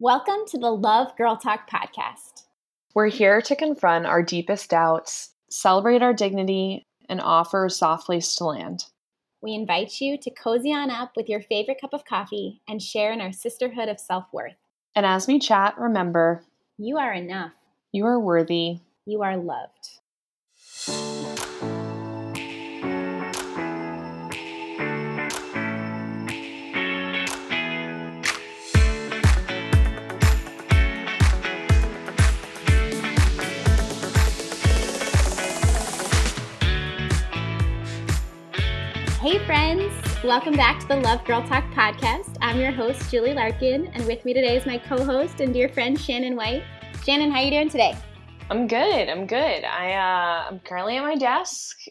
Welcome to the Love Girl Talk podcast. We're here to confront our deepest doubts, celebrate our dignity, and offer soft place to land. We invite you to cozy on up with your favorite cup of coffee and share in our sisterhood of self worth. And as we chat, remember you are enough, you are worthy, you are loved. Hey, friends. Welcome back to the Love Girl Talk podcast. I'm your host, Julie Larkin, and with me today is my co-host and dear friend, Shannon White. Shannon, how are you doing today? I'm good. I'm good. I uh, I'm currently at my desk,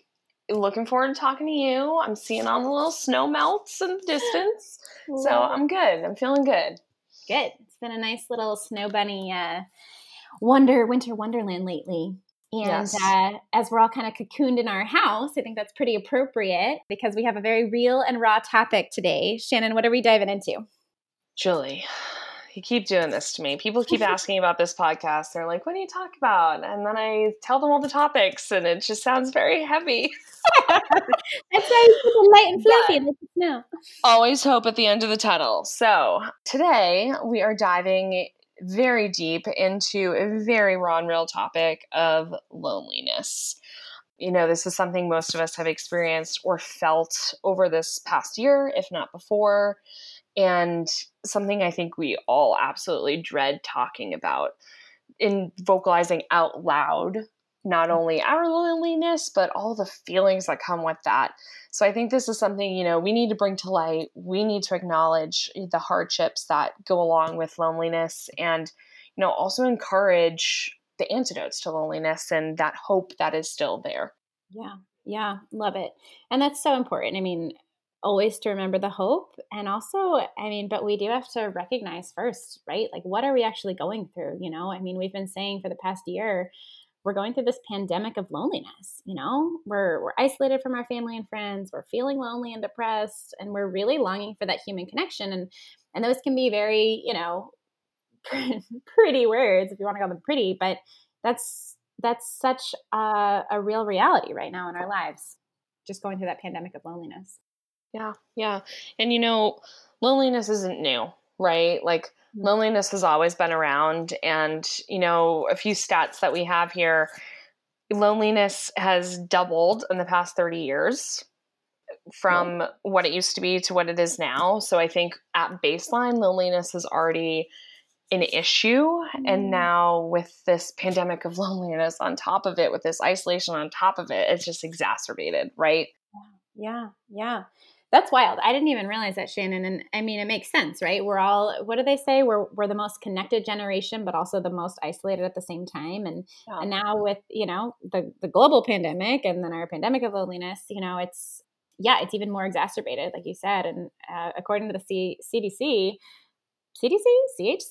looking forward to talking to you. I'm seeing all the little snow melts in the distance, so I'm good. I'm feeling good. Good. It's been a nice little snow bunny uh, wonder winter wonderland lately. And yes. uh, as we're all kind of cocooned in our house, I think that's pretty appropriate because we have a very real and raw topic today. Shannon, what are we diving into? Julie, you keep doing this to me. People keep asking about this podcast. They're like, what do you talk about? And then I tell them all the topics, and it just sounds very heavy. That's why it's light and fluffy. But no. Always hope at the end of the tunnel. So today we are diving very deep into a very raw and real topic of loneliness. You know, this is something most of us have experienced or felt over this past year, if not before, and something I think we all absolutely dread talking about in vocalizing out loud not mm. only our loneliness, but all the feelings that come with that. So I think this is something, you know, we need to bring to light. We need to acknowledge eh, the hardships that go along with loneliness and, you know, also encourage the antidotes to loneliness and that hope that is still there. Yeah. Yeah. Love it. And that's so important. I mean, always to remember the hope and also i mean but we do have to recognize first right like what are we actually going through you know i mean we've been saying for the past year we're going through this pandemic of loneliness you know? We're we're isolated from our family and friends we're feeling lonely and depressed and we're really longing for that human connection and and those can be very you know pretty words if you want to call them pretty but that's that's such a, a real reality right now in our lives just going through that pandemic of loneliness. Yeah yeah and you know loneliness isn't new right? Like loneliness has always been around and you know a few stats that we have here. Loneliness has doubled in the past 30 years from what it used to be to what it is now. So i think at baseline loneliness is already an issue and mm-hmm. now with this pandemic of loneliness on top of it with this isolation on top of it it's just exacerbated right? Yeah. Yeah that's wild. I didn't even realize that, Shannon. And I mean, it makes sense, right? We're all, what do they say? We're, we're the most connected generation, but also the most isolated at the same time. And, yeah. and now with, you know, the, the global pandemic and then our pandemic of loneliness, you know, it's, yeah, it's even more exacerbated, like you said. And uh, according to the C- CDC, CDC, CHC,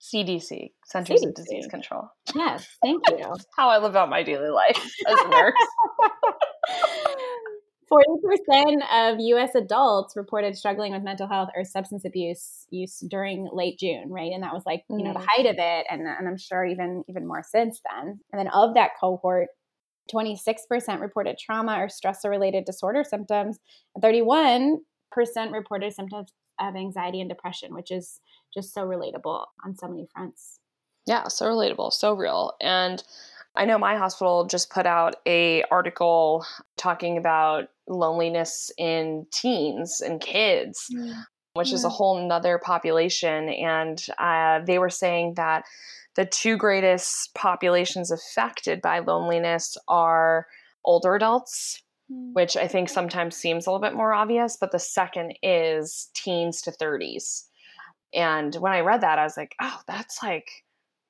CDC, Centers CDC. of Disease Control. Yes, thank you. How I live out my daily life as a nurse. 40% of US adults reported struggling with mental health or substance abuse use during late June, right? And that was like, you know, the mm. height of it and, and I'm sure even even more since then. And then of that cohort, 26% reported trauma or stressor related disorder symptoms, and 31% reported symptoms of anxiety and depression, which is just so relatable on so many fronts. Yeah, so relatable, so real. And I know my hospital just put out a article talking about loneliness in teens and kids, yeah. which yeah. is a whole nother population. And uh, they were saying that the two greatest populations affected by loneliness are older adults, mm. which I think sometimes seems a little bit more obvious, but the second is teens to 30s. And when I read that, I was like, oh, that's like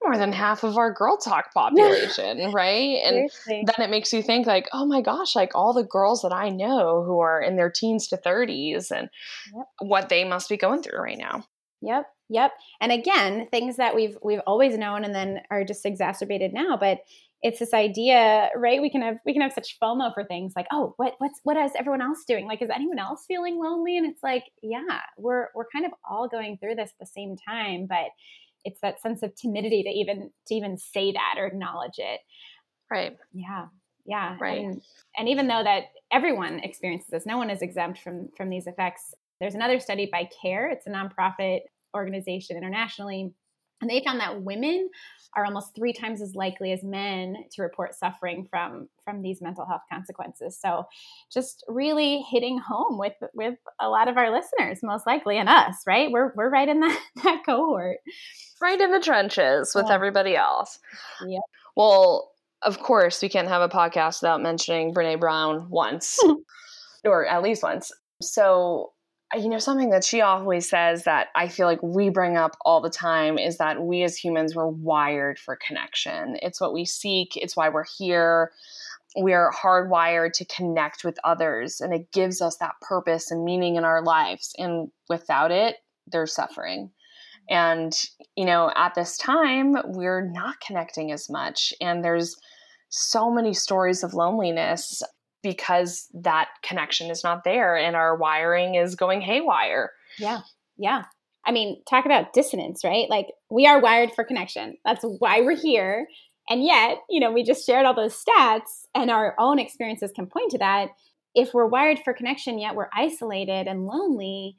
more than half of our girl talk population, right? And Seriously. then it makes you think like, oh my gosh, like all the girls that I know who are in their teens to 30s and yep. what they must be going through right now. Yep. Yep. And again, things that we've we've always known and then are just exacerbated now, but it's this idea, right? We can have we can have such FOMO for things like, oh, what what's what is everyone else doing? Like, is anyone else feeling lonely? And it's like, yeah, we're we're kind of all going through this at the same time, but it's that sense of timidity to even to even say that or acknowledge it right yeah yeah right and, and even though that everyone experiences this no one is exempt from from these effects there's another study by care it's a nonprofit organization internationally and they found that women are almost three times as likely as men to report suffering from from these mental health consequences. So, just really hitting home with with a lot of our listeners, most likely, and us. Right? We're we're right in that that cohort, right in the trenches with yeah. everybody else. Yeah. Well, of course, we can't have a podcast without mentioning Brene Brown once, or at least once. So you know, something that she always says that I feel like we bring up all the time is that we as humans were wired for connection. It's what we seek, it's why we're here. We are hardwired to connect with others, and it gives us that purpose and meaning in our lives. And without it, there's suffering. And, you know, at this time, we're not connecting as much. And there's so many stories of loneliness because that connection is not there and our wiring is going haywire. Yeah. Yeah. I mean, talk about dissonance, right? Like we are wired for connection. That's why we're here. And yet, you know, we just shared all those stats and our own experiences can point to that. If we're wired for connection, yet we're isolated and lonely,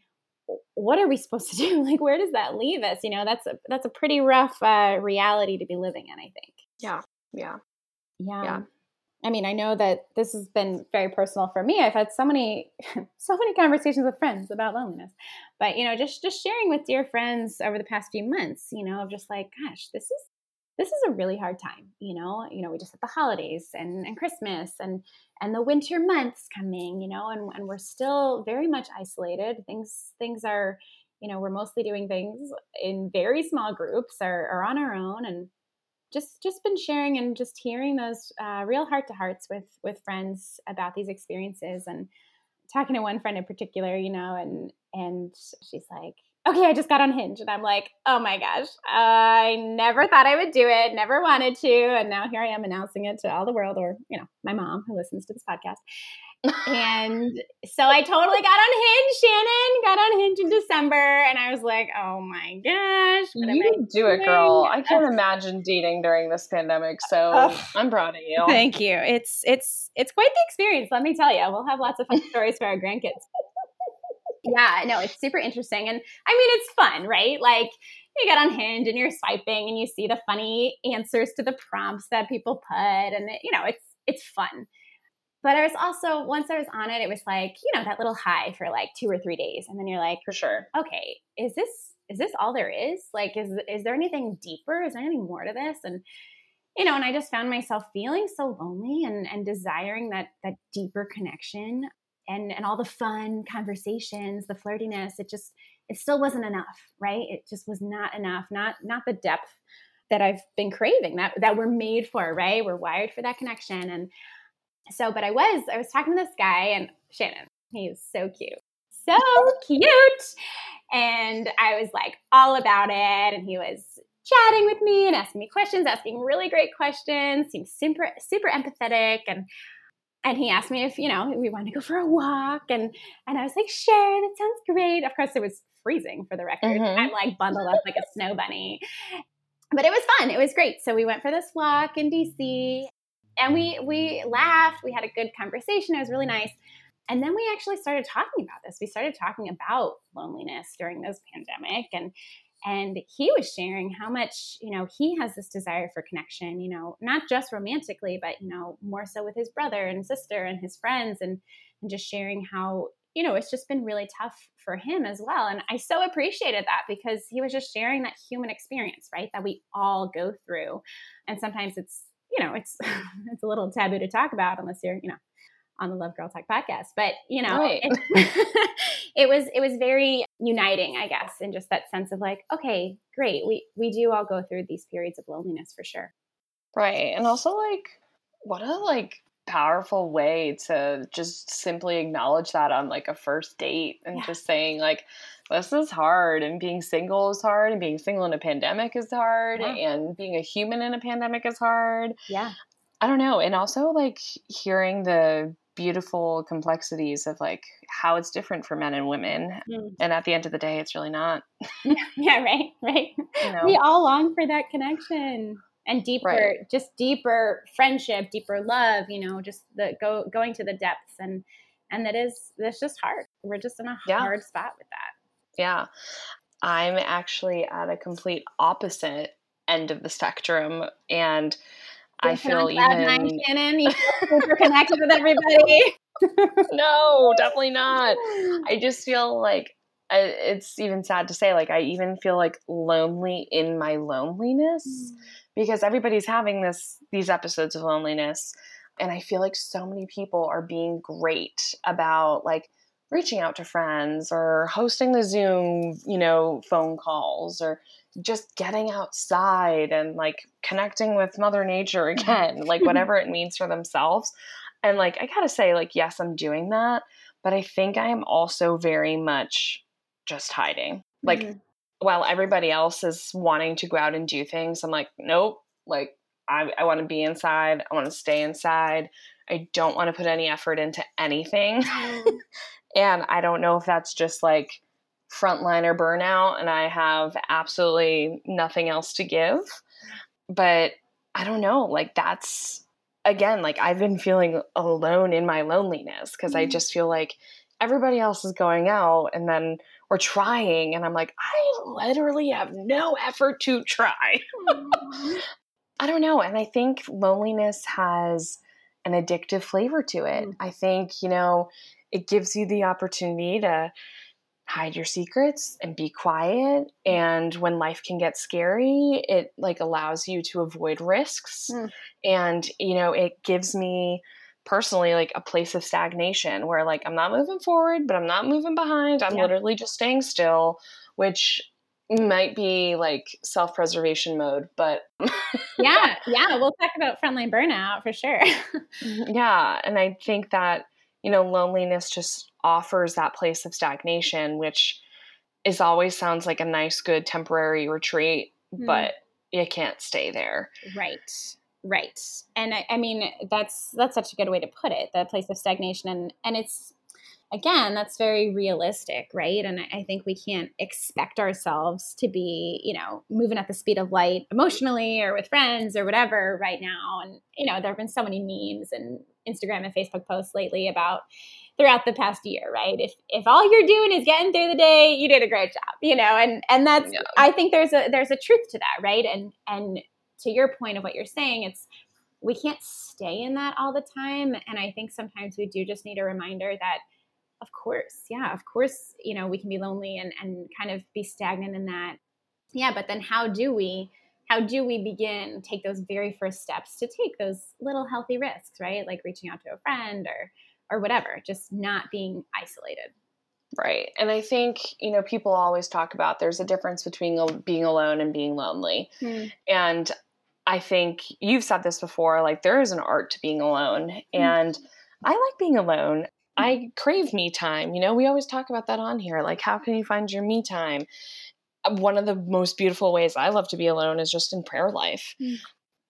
what are we supposed to do? Like, where does that leave us? You know, that's a that's a pretty rough uh, reality to be living in. I think. Yeah. Yeah. Yeah. Yeah. I mean, I know that this has been very personal for me. I've had so many, so many conversations with friends about loneliness, but you know, just just sharing with dear friends over the past few months, you know, of just like, gosh, this is this is a really hard time. You know, you know, we just had the holidays and and Christmas and and the winter months coming. You know, and and we're still very much isolated. Things things are, you know, we're mostly doing things in very small groups or, or on our own and just just been sharing and just hearing those uh, real heart to hearts with with friends about these experiences and talking to one friend in particular you know and and she's like okay i just got on hinge and i'm like oh my gosh i never thought i would do it never wanted to and now here i am announcing it to all the world or you know my mom who listens to this podcast and so I totally got on Hinge, Shannon. Got on Hinge in December, and I was like, "Oh my gosh, what you do it, girl!" I can't imagine dating during this pandemic, so oh, I'm proud of you. Thank you. It's it's it's quite the experience. Let me tell you, we'll have lots of fun stories for our grandkids. Yeah, no, it's super interesting, and I mean, it's fun, right? Like you get on Hinge and you're swiping, and you see the funny answers to the prompts that people put, and it, you know, it's it's fun but I was also once I was on it, it was like you know that little high for like two or three days, and then you're like, for sure, okay, is this is this all there is? Like, is is there anything deeper? Is there anything more to this? And you know, and I just found myself feeling so lonely and and desiring that that deeper connection and and all the fun conversations, the flirtiness. It just it still wasn't enough, right? It just was not enough. Not not the depth that I've been craving that that we're made for, right? We're wired for that connection and so, but I was, I was talking to this guy and Shannon, he's so cute. So cute. And I was like all about it. And he was chatting with me and asking me questions, asking really great questions, seemed super, super empathetic. And and he asked me if, you know, we wanted to go for a walk. And and I was like, sure, that sounds great. Of course, it was freezing for the record. Mm-hmm. I'm like bundled up like a snow bunny. But it was fun. It was great. So we went for this walk in DC and we we laughed we had a good conversation it was really nice and then we actually started talking about this we started talking about loneliness during this pandemic and and he was sharing how much you know he has this desire for connection you know not just romantically but you know more so with his brother and sister and his friends and and just sharing how you know it's just been really tough for him as well. And i so appreciated that because he was just sharing that human experience right that we all go through. And sometimes it's you know, it's it's a little taboo to talk about unless you're, you know, on the Love Girl Talk podcast. But you know, right. it, it, was it was very uniting, I guess, in just that sense of like, okay, great, we we do all go through these periods of loneliness for sure. Right, and also like, what a like powerful way to just simply acknowledge that on like a first date and yeah. just saying like this is hard and being single is hard and being single in a pandemic is hard yeah. and being a human in a pandemic is hard yeah i don't know and also like hearing the beautiful complexities of like how it's different for men and women. Mm. And at the end of the day, it's really not. yeah, right, right. You know? We all long for that connection and deeper, right. just deeper friendship, deeper love. You know, just the go going to the depths and and that is that's just hard. We're just in a yeah. hard spot with that. Yeah, I'm actually at a complete opposite end of the spectrum, and I feel even nine, Shannon. You feel super connected with everybody. no, definitely not. I just feel like I, it's even sad to say. Like I even feel like lonely in my loneliness mm. because everybody's having this these episodes of loneliness, and I feel like so many people are being great about like reaching out to friends or hosting the Zoom, you know, phone calls or just getting outside and like connecting with mother nature again like whatever it means for themselves. And like i gotta say like yes i'm doing that but i think i am also very much just hiding. Like mm-hmm. while everybody else is wanting to go out and do things i'm like nope like i, I want to be inside i want to stay inside i don't want to put any effort into anything. Mm-hmm. and i don't know if that's just like frontliner burnout and I have absolutely nothing else to give. But I don't know, like that's again, like I've been feeling alone in my loneliness because mm-hmm. I just feel like everybody else is going out and then we're trying and I'm like, I literally have no effort to try. Mm-hmm. I don't know. And I think loneliness has an addictive flavor to it. Mm-hmm. I think, you know, it gives you the opportunity to hide your secrets and be quiet and when life can get scary it like allows you to avoid risks mm. and you know it gives me personally like a place of stagnation where like I'm not moving forward but I'm not moving behind I'm yeah. literally just staying still which might be like self-preservation mode but yeah yeah we'll talk about frontline burnout for sure yeah and i think that you know loneliness just offers that place of stagnation, which is always sounds like a nice, good temporary retreat, mm. but you can't stay there. Right. Right. And I, I mean that's that's such a good way to put it, that place of stagnation and and it's again, that's very realistic, right? And I think we can't expect ourselves to be, you know, moving at the speed of light emotionally or with friends or whatever right now. And, you know, there have been so many memes and Instagram and Facebook posts lately about, throughout the past year, right? If if all you're doing is getting through the day, you did a great job, you know. And and that's yeah. I think there's a there's a truth to that, right? And and to your point of what you're saying, it's we can't stay in that all the time, and I think sometimes we do just need a reminder that of course, yeah, of course, you know, we can be lonely and and kind of be stagnant in that. Yeah, but then how do we how do we begin take those very first steps to take those little healthy risks, right? Like reaching out to a friend or or whatever, just not being isolated. Right. And I think, you know, people always talk about there's a difference between being alone and being lonely. Mm. And I think you've said this before like there is an art to being alone. Mm. And I like being alone. I crave me time. You know, we always talk about that on here. Like, how can you find your me time? One of the most beautiful ways I love to be alone is just in prayer life. Mm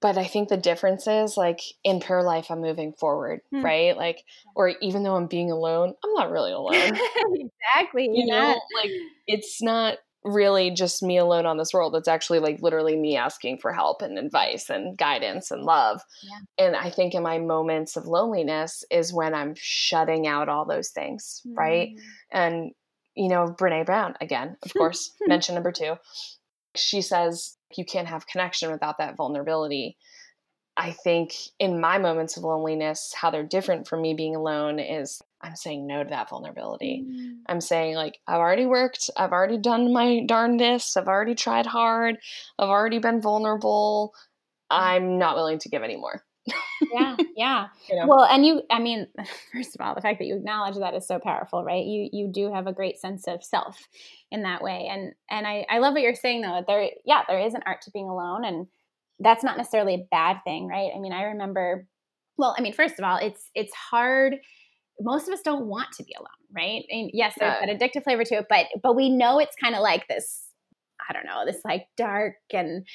but I think the difference is like in prayer life, I'm moving forward, hmm. right? Like, or even though I'm being alone, I'm not really alone. exactly. You know, like it's not really just me alone on this world. It's actually like literally me asking for help and advice and guidance and love. Yeah. And I think in my moments of loneliness is when I'm shutting out all those things, mm. right? And, you know, Brene Brown, again, of hmm. course, hmm. mention number two. She says, you can't have connection without that vulnerability. I think in my moments of loneliness, how they're different from me being alone is I'm saying no to that vulnerability. Mm. I'm saying, like, I've already worked, I've already done my darndest, I've already tried hard, I've already been vulnerable. Mm. I'm not willing to give anymore. Yeah, yeah. You know? Well, and you, I mean, first of all, the fact that you acknowledge that is so powerful, right? You you do have a great sense of self in that way, and and I I love what you're saying though. That there, yeah, there is an art to being alone, and that's not necessarily a bad thing, right? I mean, I remember. Well, I mean, first of all, it's it's hard. Most of us don't want to be alone, right? Mean, yes, there's that addictive flavor to it, but but we know it's kind of like this. I don't know, this like dark and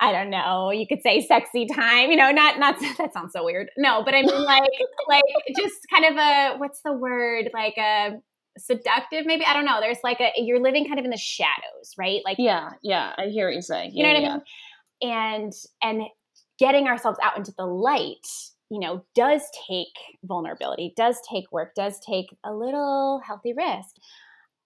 I don't know, you could say sexy time, you know, not not that sounds so weird. No, but I mean like like just kind of a what's the word? Like a seductive maybe. I don't know. There's like a you're living kind of in the shadows, right? Like Yeah, yeah, I hear what you're saying. You know what yeah. I mean? And and getting ourselves out into the light, you know, does take vulnerability, does take work, does take a little healthy risk.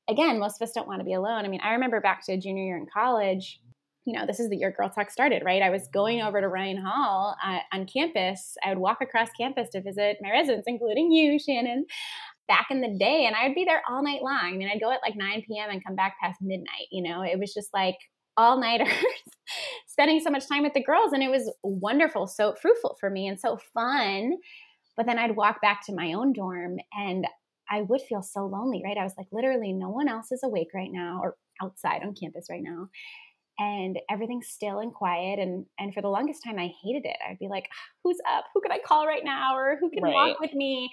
Again, most of us don't want to be alone. I mean, I remember back to junior year in college, you know, this is the year Girl Talk started, right? I was going over to Ryan Hall uh, on campus. I would walk across campus to visit my residents, including you, Shannon, back in the day. And I would be there all night long. I mean, I'd go at like 9 p.m. and come back past midnight. You know, it was just like all nighters, spending so much time with the girls. And it was wonderful, so fruitful for me and so fun. But then I'd walk back to my own dorm and I would feel so lonely, right? I was like, literally, no one else is awake right now or outside on campus right now and everything's still and quiet and and for the longest time i hated it. I'd be like ah, who's up? Who can i call right now or who can right. walk with me?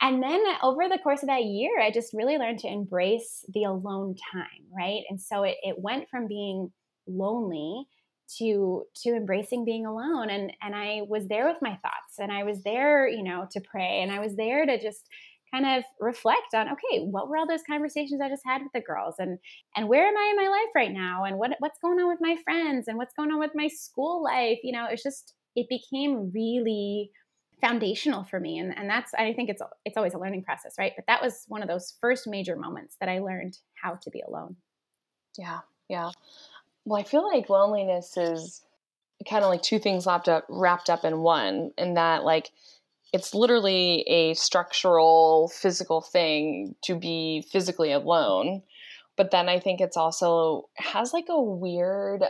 And then over the course of that year i just really learned to embrace the alone time right? And so it, it went from being lonely to to embracing being alone and and i was there with my thoughts and i was there you know to pray and i was there to just kind of reflect on okay what were all those conversations i just had with the girls? And and where am i in my life right now? And what what's going on with my friends? And what's going on with my school life? You know it's just it became really foundational for me. And and that's i think it's it's always a learning process right? But that was one of those first major moments that i learned how to be alone. Yeah yeah. Well i feel like loneliness is kind of like two things wrapped up wrapped up in one in that like it's literally a structural physical thing to be physically alone but then i think it's also has like a weird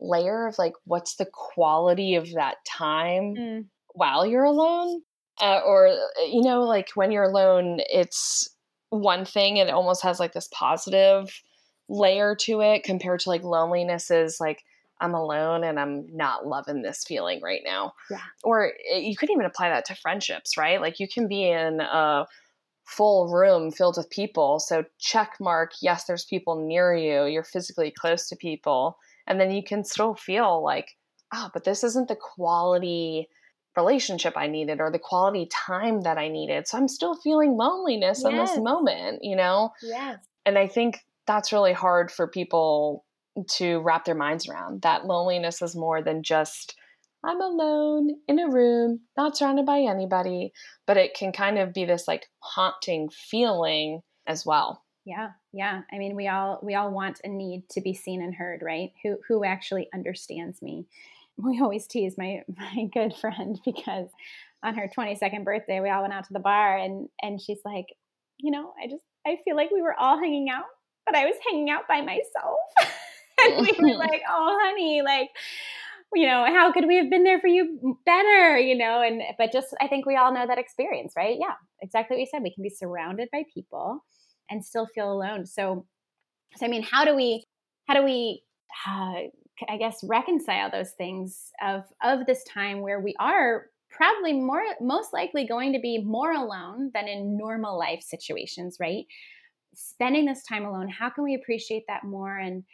layer of like what's the quality of that time mm. while you're alone uh, or you know like when you're alone it's one thing it almost has like this positive layer to it compared to like loneliness is like I'm alone and I'm not loving this feeling right now. Yeah. Or eh, you could even apply that to friendships, right? Like you can be in a full room filled with people. So check mark, yes, there's people near you. You're physically close to people. And then you can still feel like, oh, but this isn't the quality relationship I needed or the quality time that I needed. So I'm still feeling loneliness yes. in this moment, you know? Yes. And I think that's really hard for people to wrap their minds around that loneliness is more than just I'm alone in a room, not surrounded by anybody, but it can kind of be this like haunting feeling as well. Yeah, yeah. I mean, we all we all want and need to be seen and heard, right? Who who actually understands me? We always tease my my good friend because on her 22nd birthday, we all went out to the bar and and she's like, you know, I just I feel like we were all hanging out, but I was hanging out by myself. and we were like, oh, honey, like, you know, how could we have been there for you better, you know? And, but just, I think we all know that experience, right? Yeah, exactly what you said. We can be surrounded by people and still feel alone. So, so I mean, how do we, how do we, uh, I guess, reconcile those things of, of this time where we are probably more, most likely going to be more alone than in normal life situations, right? Spending this time alone, how can we appreciate that more? And,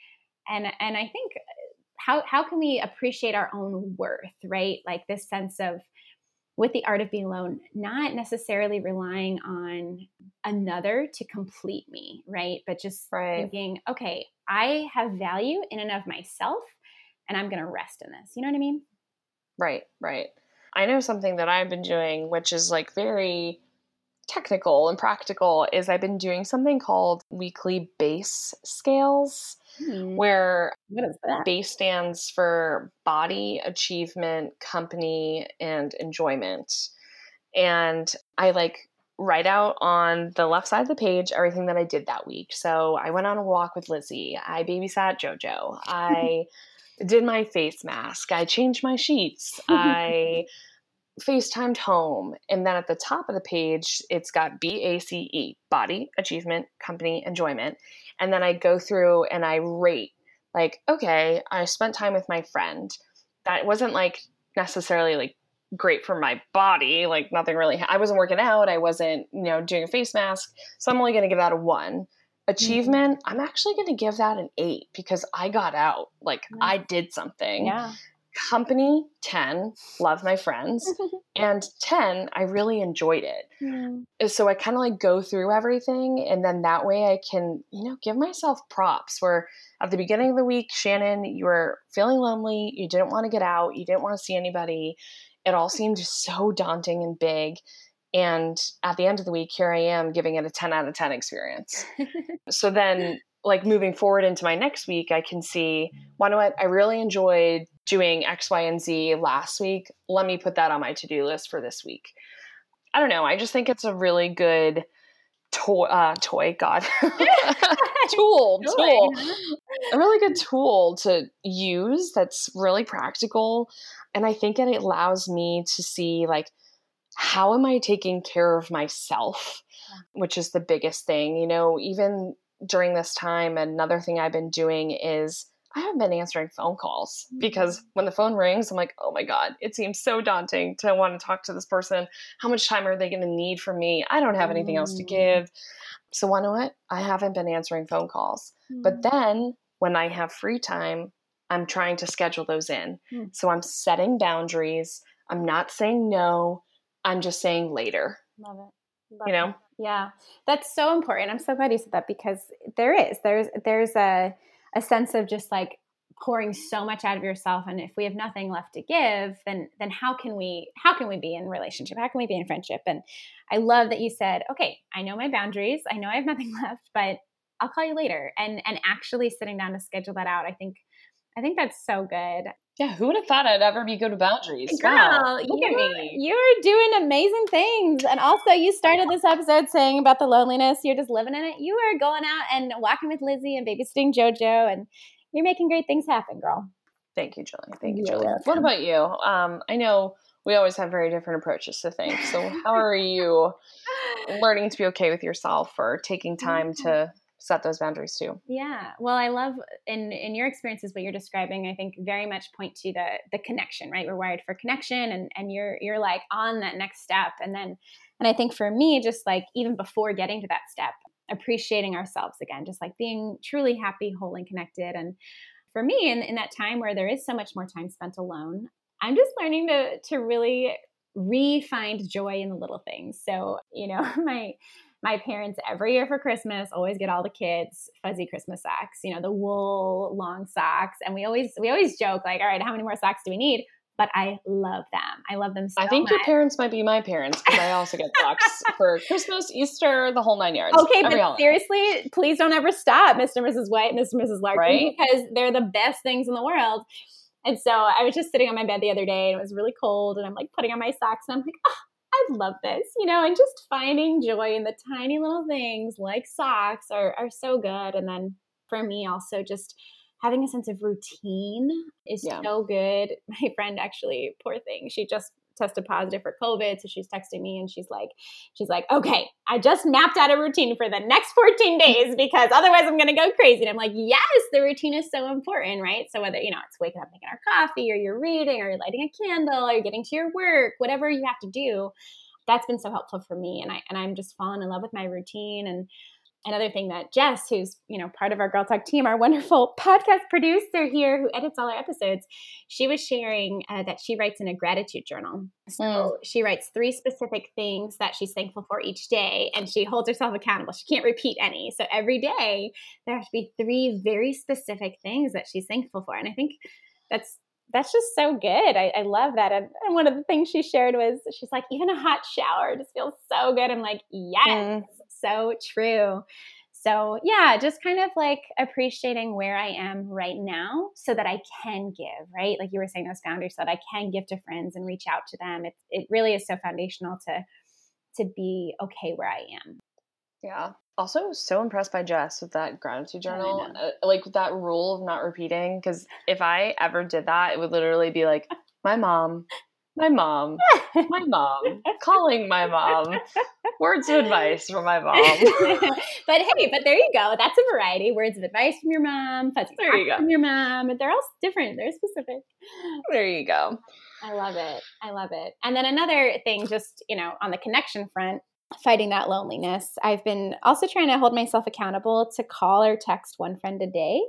and and i think uh, how how can we appreciate our own worth right? Like this sense of with the art of being alone not necessarily relying on another to complete me right? But just right. thinking okay i have value in and of myself and i'm going to rest in this. You know what i mean? Right right. I know something that i've been doing which is like very technical and practical is I've been doing something called weekly base scales, hmm. where BACE stands for body, achievement, company, and enjoyment. And I like write out on the left side of the page everything that I did that week. So I went on a walk with Lizzie. I babysat JoJo. I did my face mask. I changed my sheets. I FaceTimed home. And then at the top of the page, it's got B A C E body, achievement, company, enjoyment. And then I go through and I rate like, okay, I spent time with my friend. That wasn't like necessarily like great for my body. Like nothing really, I wasn't working out. I wasn't, you know, doing a face mask. So I'm only going to give that a one. Achievement, mm-hmm. I'm actually going to give that an eight because I got out. Like, yeah. I did something. Yeah. Company, 10, love my friends. and 10, I really enjoyed it. Mm. So I kind of like go through everything. And then that way I can, you know, give myself props where at the beginning of the week, Shannon, you were feeling lonely. You didn't want to get out. You didn't want to see anybody. It all seemed so daunting and big. And at the end of the week, here I am giving it a 10 out of 10 experience. so then, like moving forward into my next week, I can see, why know what? I really enjoyed doing X, Y, and Z last week. Let me put that on my to do list for this week. I don't know. I just think it's a really good toy, uh, toy, God, tool, tool, a really good tool to use that's really practical. And I think it allows me to see, like, how am I taking care of myself? Which is the biggest thing. You know, even during this time, another thing I've been doing is I haven't been answering phone calls because mm-hmm. when the phone rings, I'm like, oh my God, it seems so daunting to want to talk to this person. How much time are they going to need from me? I don't have anything else to mm-hmm. give. So, why not? I haven't been answering phone calls. But mm-hmm. then when I have free time, I'm trying to schedule those in. Mm. So, I'm setting boundaries. I'm not saying no. I'm just saying later. Love it. Love you know? It. Yeah. That's so important. I'm so glad you said that because there is. There's there's a a sense of just like pouring so much out of yourself and if we have nothing left to give then then how can we how can we be in relationship? How can we be in friendship? And i love that you said okay i know my boundaries. I know i have nothing left but i'll call you later. And and actually sitting down to schedule that out i think i think that's so good yeah, who would have thought I'd ever be good at boundaries? Girl, wow, look at me. You're doing amazing things. And also, you started this episode saying about the loneliness. You're just living in it. You are going out and walking with Lizzie and babysitting JoJo, and you're making great things happen, girl. Thank you, Julie. Thank you, Julie. What about you? Um, I know we always have very different approaches to things. So, how are you learning to be okay with yourself or taking time to set those boundaries too. Yeah. Well, I love in in your experiences what you're describing, I think very much point to the the connection, right? We're wired for connection and and you're you're like on that next step and then and I think for me just like even before getting to that step, appreciating ourselves again, just like being truly happy, whole and connected and for me in, in that time where there is so much more time spent alone, I'm just learning to to really re-find joy in the little things. So, you know, my my parents every year for Christmas always get all the kids fuzzy Christmas socks, you know, the wool long socks. And we always we always joke like, all right, how many more socks do we need? But I love them. I love them so I think much. your parents might be my parents because I also get socks for Christmas, Easter, the whole nine yards. Okay, but holiday. seriously, please don't ever stop, Mr. and Mrs. White, Mr. and Mrs. Larkin, right? because they're the best things in the world. And so I was just sitting on my bed the other day and it was really cold and I'm like putting on my socks and I'm like, oh, I love this, you know, and just finding joy in the tiny little things like socks are, are so good. And then for me, also just having a sense of routine is yeah. so good. My friend actually, poor thing, she just tested positive for COVID. So she's texting me and she's like, she's like, okay, I just mapped out a routine for the next 14 days because otherwise I'm going to go crazy. And I'm like, yes, the routine is so important, right? So whether, you know, it's waking up, making our coffee or you're reading or you're lighting a candle or you're getting to your work, whatever you have to do, that's been so helpful for me. And I, and I'm just falling in love with my routine and, another thing that Jess, who's you know part of our Girl Talk team, our wonderful podcast producer here who edits all our episodes, she was sharing uh, that she writes in a gratitude journal. So mm. she writes three specific things that she's thankful for each day, and she holds herself accountable. She can't repeat any. So every day there have to be three very specific things that she's thankful for, and I think that's that's just so good. I, I love that. And, and, one of the things she shared was she's like, even a hot shower just feels so good. I'm like, yes, mm so true. So, yeah, just kind of like appreciating where I am right now so that I can give, right? Like you were saying, those boundaries so that I can give to friends and reach out to them. It, it really is so foundational to to be okay where I am. Yeah. Also, so impressed by Jess with that gratitude journal, uh, like that rule of not repeating. Because if I ever did that, it would literally be like, my mom, my mom, my mom, calling my mom, words of advice from my mom. but hey, but there you go. That's a variety. Words of advice from your mom, there you go. from your mom. But they're all different. They're specific. There you go. I love it. I love it. And then another thing, just you know, on the connection front, fighting that loneliness. I've been also trying to hold myself accountable to call or text one friend a day.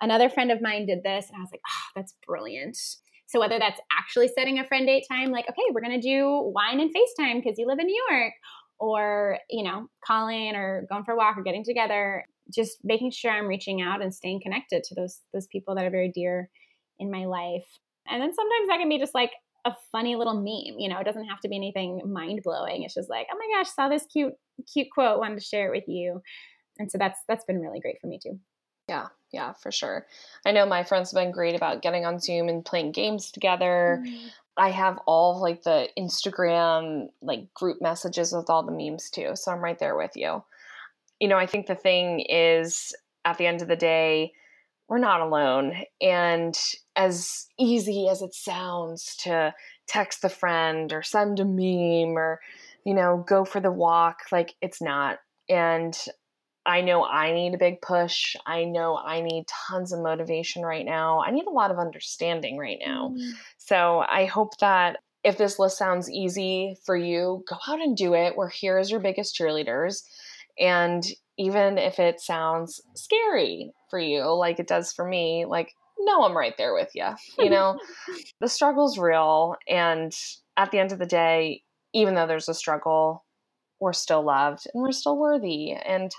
Another friend of mine did this, and I was like, oh, that's brilliant. So, whether that's actually setting a friend date time, like, okay, we're going to do wine and FaceTime because you live in New York, or, you know, calling or going for a walk or getting together, just making sure I'm reaching out and staying connected to those those people that are very dear in my life. And then sometimes that can be just like a funny little meme. You know, it doesn't have to be anything mind blowing. It's just like, oh my gosh, saw this cute cute quote, wanted to share it with you. And so that's that's been really great for me too. Yeah, yeah, for sure. I know my friends have been great about getting on Zoom and playing games together. Mm-hmm. I have all like the Instagram like group messages with all the memes too. So I'm right there with you. You know, I think the thing is at the end of the day, we're not alone. And as easy as it sounds to text a friend or send a meme or, you know, go for the walk, like it's not. And I know I need a big push. I know I need tons of motivation right now. I need a lot of understanding right now. Mm. So I hope that if this list sounds easy for you, go out and do it. We're here as your biggest cheerleaders. And even if it sounds scary for you, like it does for me, like, no, I'm right there with you. You know, the struggle's real. And at the end of the day, even though there's a struggle, we're still loved and we're still worthy and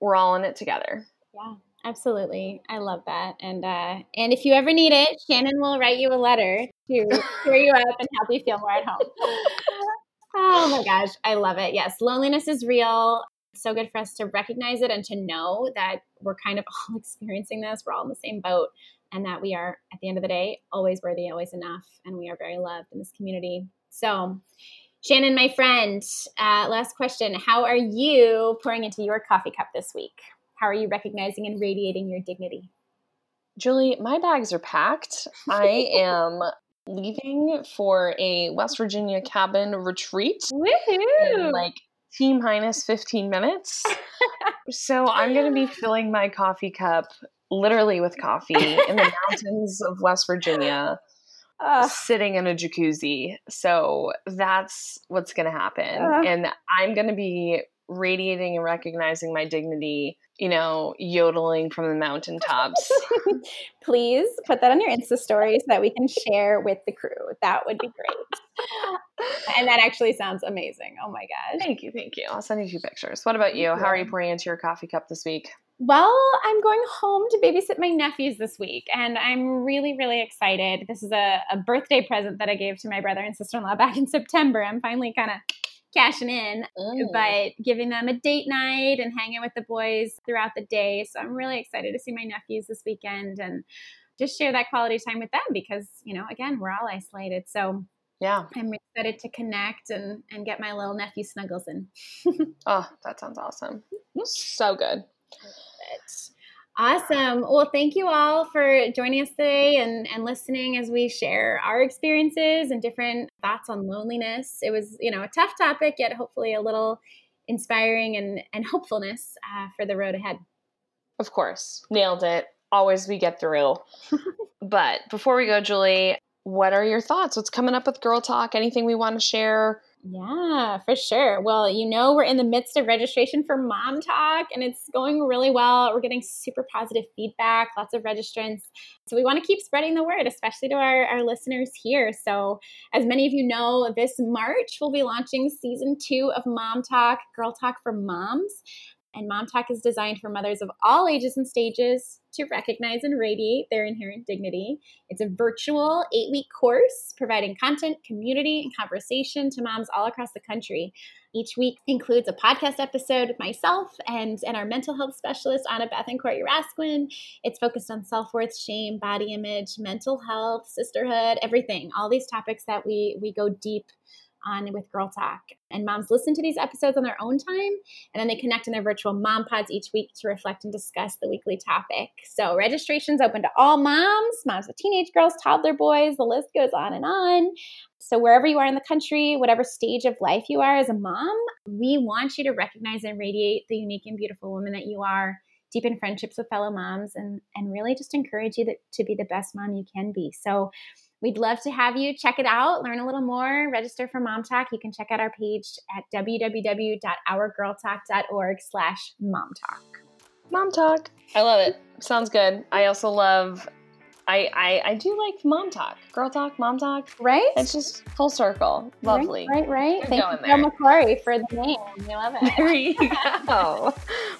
we're all in it together. Yeah. Absolutely. I love that. And uh and if you ever need it, Shannon will write you a letter to cheer you up and help you feel more at home. oh my gosh, I love it. Yes, loneliness is real so good for us to recognize it and to know that we're kind of all experiencing this. We're all in the same boat, and that we are, at the end of the day, always worthy, always enough, and we are very loved in this community. So, Shannon, my friend, uh, last question How are you pouring into your coffee cup this week? How are you recognizing and radiating your dignity? Julie, my bags are packed. I am leaving for a West Virginia cabin retreat. Woohoo! like T minus 15 minutes. so I'm going to be filling my coffee cup literally with coffee in the mountains of West Virginia. Uh, sitting in a jacuzzi. So that's what's going to happen. Uh, and I'm going to be radiating and recognizing my dignity, you know, yodeling from the mountaintops. Please put that on your Insta story so that we can share with the crew. That would be great. and that actually sounds amazing. Oh my gosh. Thank you. Thank you. I'll send you two pictures. What about you? How are you pouring into your coffee cup this week? Well, I'm going home to babysit my nephews this week, and I'm really, really excited. This is a, a birthday present that I gave to my brother and sister in law back in September. I'm finally kind of cashing in, mm. but giving them a date night and hanging with the boys throughout the day. So I'm really excited to see my nephews this weekend and just share that quality time with them because, you know, again, we're all isolated. So yeah, I'm excited to connect and and get my little nephew snuggles in. oh, that sounds awesome. So good. Awesome. Well, thank you all for joining us today and, and listening as we share our experiences and different thoughts on loneliness. It was, you know, a tough topic, yet hopefully a little inspiring and, and hopefulness uh, for the road ahead. Of course. Nailed it. Always we get through. but before we go, Julie, what are your thoughts? What's coming up with Girl Talk? Anything we want to share? Yeah, for sure. Well, you know, we're in the midst of registration for Mom Talk and it's going really well. We're getting super positive feedback, lots of registrants. So we want to keep spreading the word, especially to our, our listeners here. So, as many of you know, this March we'll be launching season two of Mom Talk, Girl Talk for Moms. And Mom Talk is designed for mothers of all ages and stages to recognize and radiate their inherent dignity. It's a virtual eight week course providing content, community, and conversation to moms all across the country. Each week includes a podcast episode with myself and, and our mental health specialist, Anna Beth and Bethencourt Urasquin. It's focused on self worth, shame, body image, mental health, sisterhood, everything, all these topics that we, we go deep on with Girl Talk. And moms listen to these episodes on their own time, and then they connect in their virtual mom pods each week to reflect and discuss the weekly topic. So registration's open to all moms, moms with teenage girls, toddler boys, the list goes on and on. So wherever you are in the country, whatever stage of life you are as a mom, we want you to recognize and radiate the unique and beautiful woman that you are deepen friendships with fellow moms, and and really just encourage you that, to be the best mom you can be. So. We'd love to have you check it out, learn a little more, register for Mom Talk. You can check out our page at www.ourgirltalk.org slash mom talk. Mom Talk. I love it. Sounds good. I also love I, I, I do like mom talk, girl talk, mom talk. Right? It's just full circle. Lovely. Right, right. right. Thank you, Joe McClory, for the name. I love it. There you go.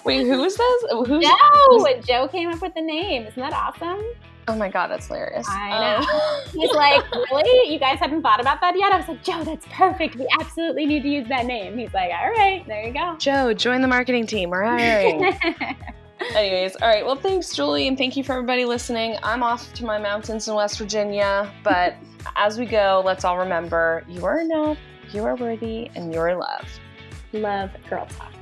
Wait, who is this? Who's Joe? who's... Joe came up with the name. Isn't that awesome? Oh my god, that's hilarious. I know. Um, He's like, really? You guys haven't thought about that yet? I was like, Joe, that's perfect. We absolutely need to use that name. He's like, all right, there you go. Joe, join the marketing team. We're hiring. Anyways, all right. Well, thanks, Julie, and thank you for everybody listening. I'm off to my mountains in West Virginia, but as we go, let's all remember you are enough, you are worthy, and you're loved. Love Girl Talk.